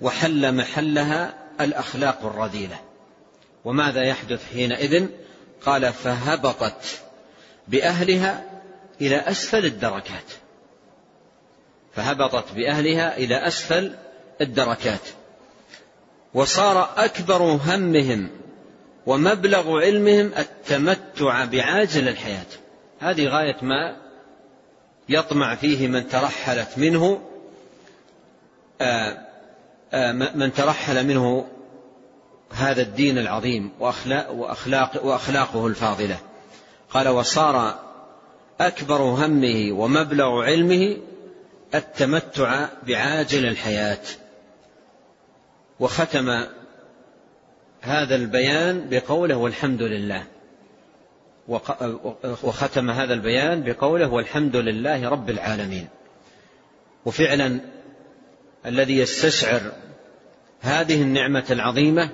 وحل محلها الأخلاق الرذيلة. وماذا يحدث حينئذ؟ قال فهبطت بأهلها إلى أسفل الدركات. فهبطت بأهلها إلى أسفل الدركات. وصار أكبر همهم ومبلغ علمهم التمتع بعاجل الحياة. هذه غاية ما يطمع فيه من ترحلت منه آآ آآ من ترحل منه هذا الدين العظيم وأخلاق وأخلاق وأخلاقه الفاضلة. قال وصار أكبر همه ومبلغ علمه التمتع بعاجل الحياة. وختم هذا البيان بقوله والحمد لله. وختم هذا البيان بقوله والحمد لله رب العالمين. وفعلا الذي يستشعر هذه النعمة العظيمة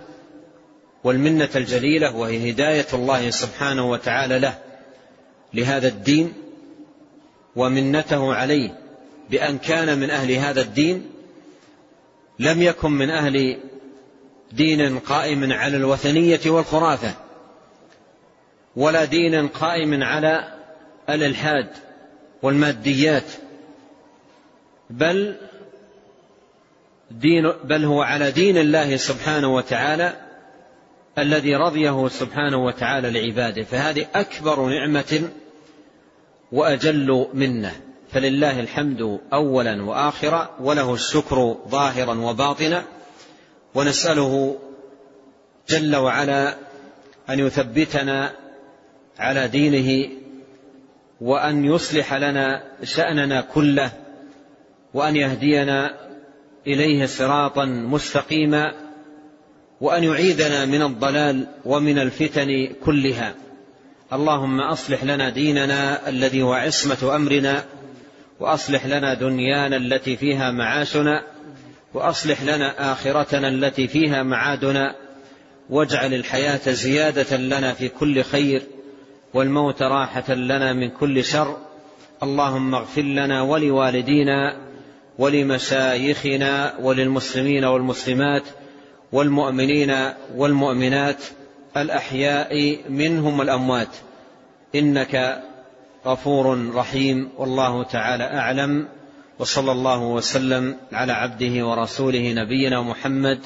والمنة الجليلة وهي هداية الله سبحانه وتعالى له لهذا الدين ومنته عليه بأن كان من أهل هذا الدين لم يكن من أهل دين قائم على الوثنية والخرافة ولا دين قائم على الإلحاد والماديات بل دين بل هو على دين الله سبحانه وتعالى الذي رضيه سبحانه وتعالى لعباده فهذه أكبر نعمة وأجل منه. فلله الحمد أولا وآخرا وله الشكر ظاهرا وباطنا ونسأله جل وعلا أن يثبتنا على دينه وأن يصلح لنا شأننا كله وأن يهدينا إليه صراطا مستقيما. وأن يعيذنا من الضلال ومن الفتن كلها. اللهم أصلح لنا ديننا الذي هو عصمة أمرنا وأصلح لنا دنيانا التي فيها معاشنا وأصلح لنا آخرتنا التي فيها معادنا واجعل الحياة زيادة لنا في كل خير والموت راحة لنا من كل شر. اللهم اغفر لنا ولوالدينا ولمشايخنا وللمسلمين والمسلمات والمؤمنين والمؤمنات الأحياء منهم والأموات إنك غفور رحيم. والله تعالى أعلم. وصلى الله وسلم على عبده ورسوله نبينا محمد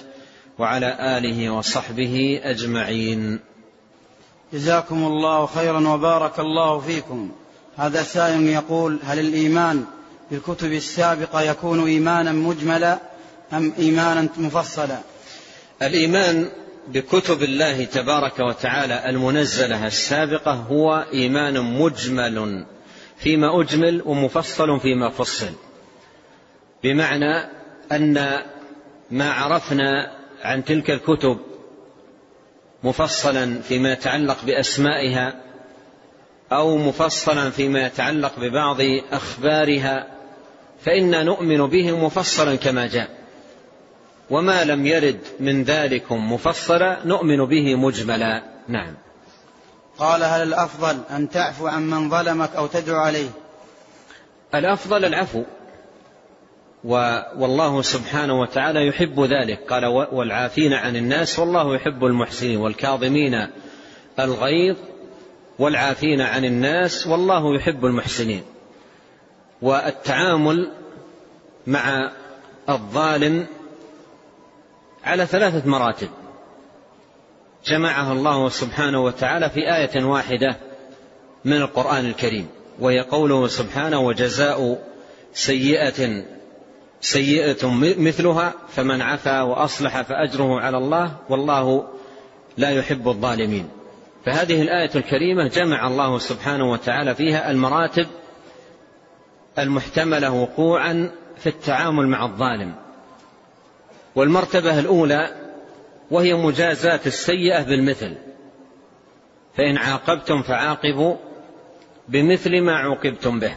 وعلى آله وصحبه أجمعين. جزاكم الله خيرا وبارك الله فيكم. هذا سائل يقول هل الإيمان بالكتب السابقة يكون إيمانا مجملا أم إيمانا مفصلا؟ الإيمان بكتب الله تبارك وتعالى المنزلة السابقة هو إيمان مجمل فيما أجمل ومفصل فيما فصل. بمعنى أن ما عرفنا عن تلك الكتب مفصلا فيما يتعلق بأسمائها أو مفصلا فيما يتعلق ببعض أخبارها فإنا نؤمن به مفصلا كما جاء. وما لم يرد من ذلك مفصلا نؤمن به مجملا. نعم. قال هل الأفضل أن تعفو عن من ظلمك أو تدعو عليه؟ الأفضل العفو. والله سبحانه وتعالى يحب ذلك. قال والعافين عن الناس والله يحب المحسنين والكاظمين الغيظ والعافين عن الناس والله يحب المحسنين. والتعامل مع الظالم على ثلاثة مراتب. جمعها الله سبحانه وتعالى في آية واحدة من القرآن الكريم وهي قوله سبحانه وجزاء سيئة سيئة مثلها فمن عفا وأصلح فأجره على الله والله لا يحب الظالمين. فهذه الآية الكريمة جمع الله سبحانه وتعالى فيها المراتب المحتملة وقوعا في التعامل مع الظالم. والمرتبة الأولى وهي مجازاة السيئة بالمثل. فإن عاقبتم فعاقبوا بمثل ما عوقبتم به.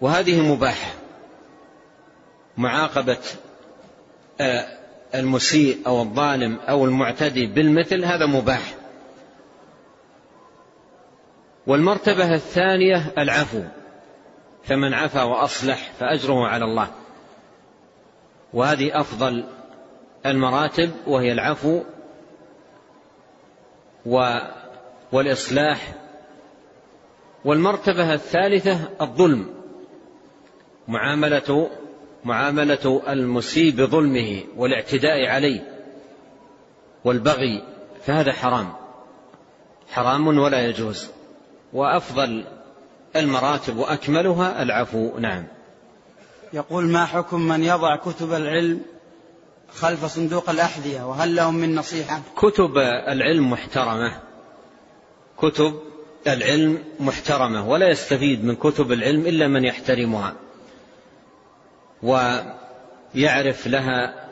وهذه مباحة. معاقبة آه، المسيء أو الظالم أو المعتدي بالمثل هذا مباح. والمرتبة الثانية العفو. فمن عفا وأصلح فأجره على الله. وهذه أفضل المراتب وهي العفو والإصلاح والمرتبة الثالثة الظلم معاملة معاملة المسيء بظلمه والاعتداء عليه والبغي فهذا حرام حرام ولا يجوز وأفضل المراتب وأكملها العفو نعم. يقول ما حكم من يضع كتب العلم خلف صندوق الأحذية وهل لهم من نصيحة؟ كتب العلم محترمة. كتب العلم محترمة ولا يستفيد من كتب العلم إلا من يحترمها ويعرف لها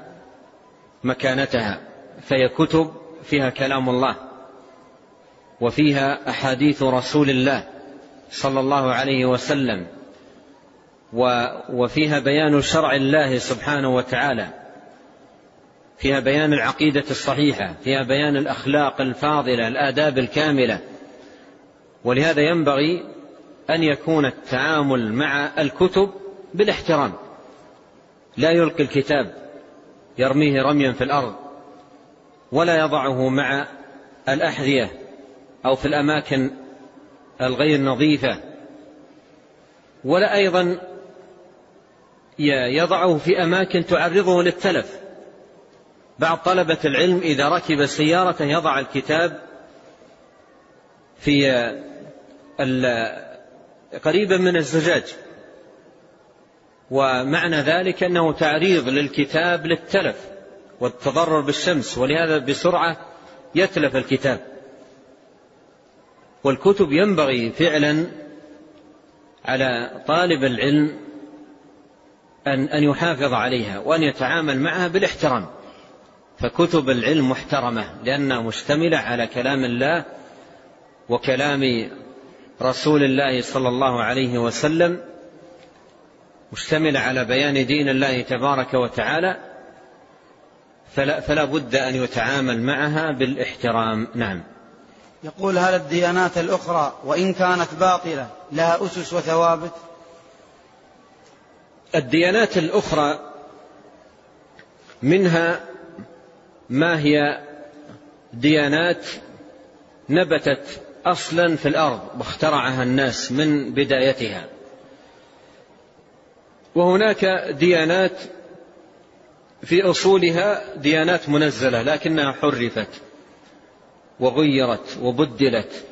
مكانتها. فهي كتب فيها كلام الله وفيها أحاديث رسول الله صلى الله عليه وسلم. وفيها بيان شرع الله سبحانه وتعالى. فيها بيان العقيدة الصحيحة. فيها بيان الأخلاق الفاضلة الآداب الكاملة. ولهذا ينبغي أن يكون التعامل مع الكتب بالاحترام. لا يلقي الكتاب يرميه رميا في الأرض ولا يضعه مع الأحذية أو في الأماكن الغير نظيفة. ولا أيضا يضعه في أماكن تعرضه للتلف. بعض طلبة العلم إذا ركب سيارة يضع الكتاب في قريبا من الزجاج. ومعنى ذلك أنه تعريض للكتاب للتلف والتضرر بالشمس ولهذا بسرعة يتلف الكتاب. والكتب ينبغي فعلا على طالب العلم أن أن يحافظ عليها وأن يتعامل معها بالاحترام. فكتب العلم محترمة لأنها مشتملة على كلام الله وكلام رسول الله صلى الله عليه وسلم مشتملة على بيان دين الله تبارك وتعالى فلا, فلا بد أن يتعامل معها بالاحترام. نعم. يقول هل الديانات الأخرى وإن كانت باطلة لها أسس وثوابت؟ الديانات الأخرى منها ما هي ديانات نبتت أصلا في الأرض واخترعها الناس من بدايتها. وهناك ديانات في أصولها ديانات منزلة لكنها حرفت وغيرت وبدلت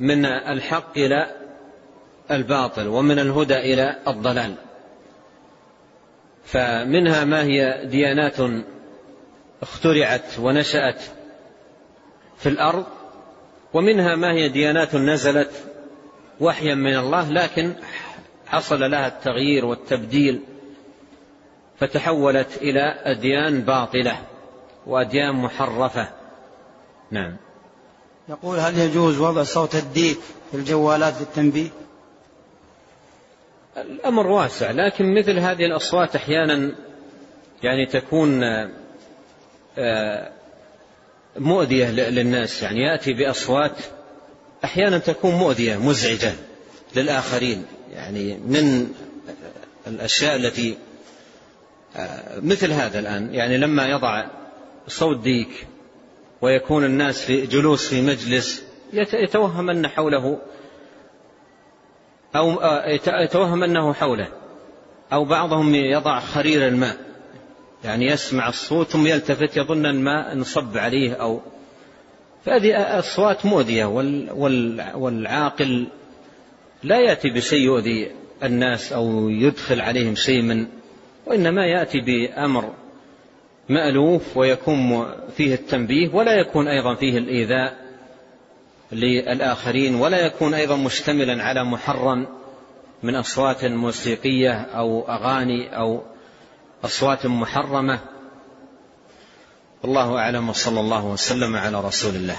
من الحق إلى الباطل ومن الهدى إلى الضلال. فمنها ما هي ديانات اخترعت ونشأت في الأرض ومنها ما هي ديانات نزلت وحيا من الله لكن حصل لها التغيير والتبديل فتحولت إلى أديان باطلة وأديان محرفة. نعم. يقول هل يجوز وضع صوت الديك في الجوالات للتنبيه الأمر واسع لكن مثل هذه الأصوات أحيانا يعني تكون آه، مؤذية للناس. يعني يأتي بأصوات أحيانا تكون مؤذية مزعجة للآخرين. يعني من الأشياء التي آه، مثل هذا الآن. يعني لما يضع صوت ديك ويكون الناس في جلوس في مجلس يتوهم أن حوله أو آه، يتوهم أنه حوله. أو بعضهم يضع خرير الماء. يعني يسمع الصوت ثم يلتفت يظن الماء انصب عليه أو. فهذه أصوات مؤذية. والعاقل لا يأتي بشيء يؤذي الناس أو يدخل عليهم شيء من وإنما يأتي بأمر مألوف ويكون فيه التنبيه ولا يكون أيضا فيه الإيذاء. للآخرين ولا يكون أيضا مشتملا على محرم من أصوات موسيقية أو أغاني أو أصوات محرمة. والله أعلم وصلى الله وسلم على رسول الله.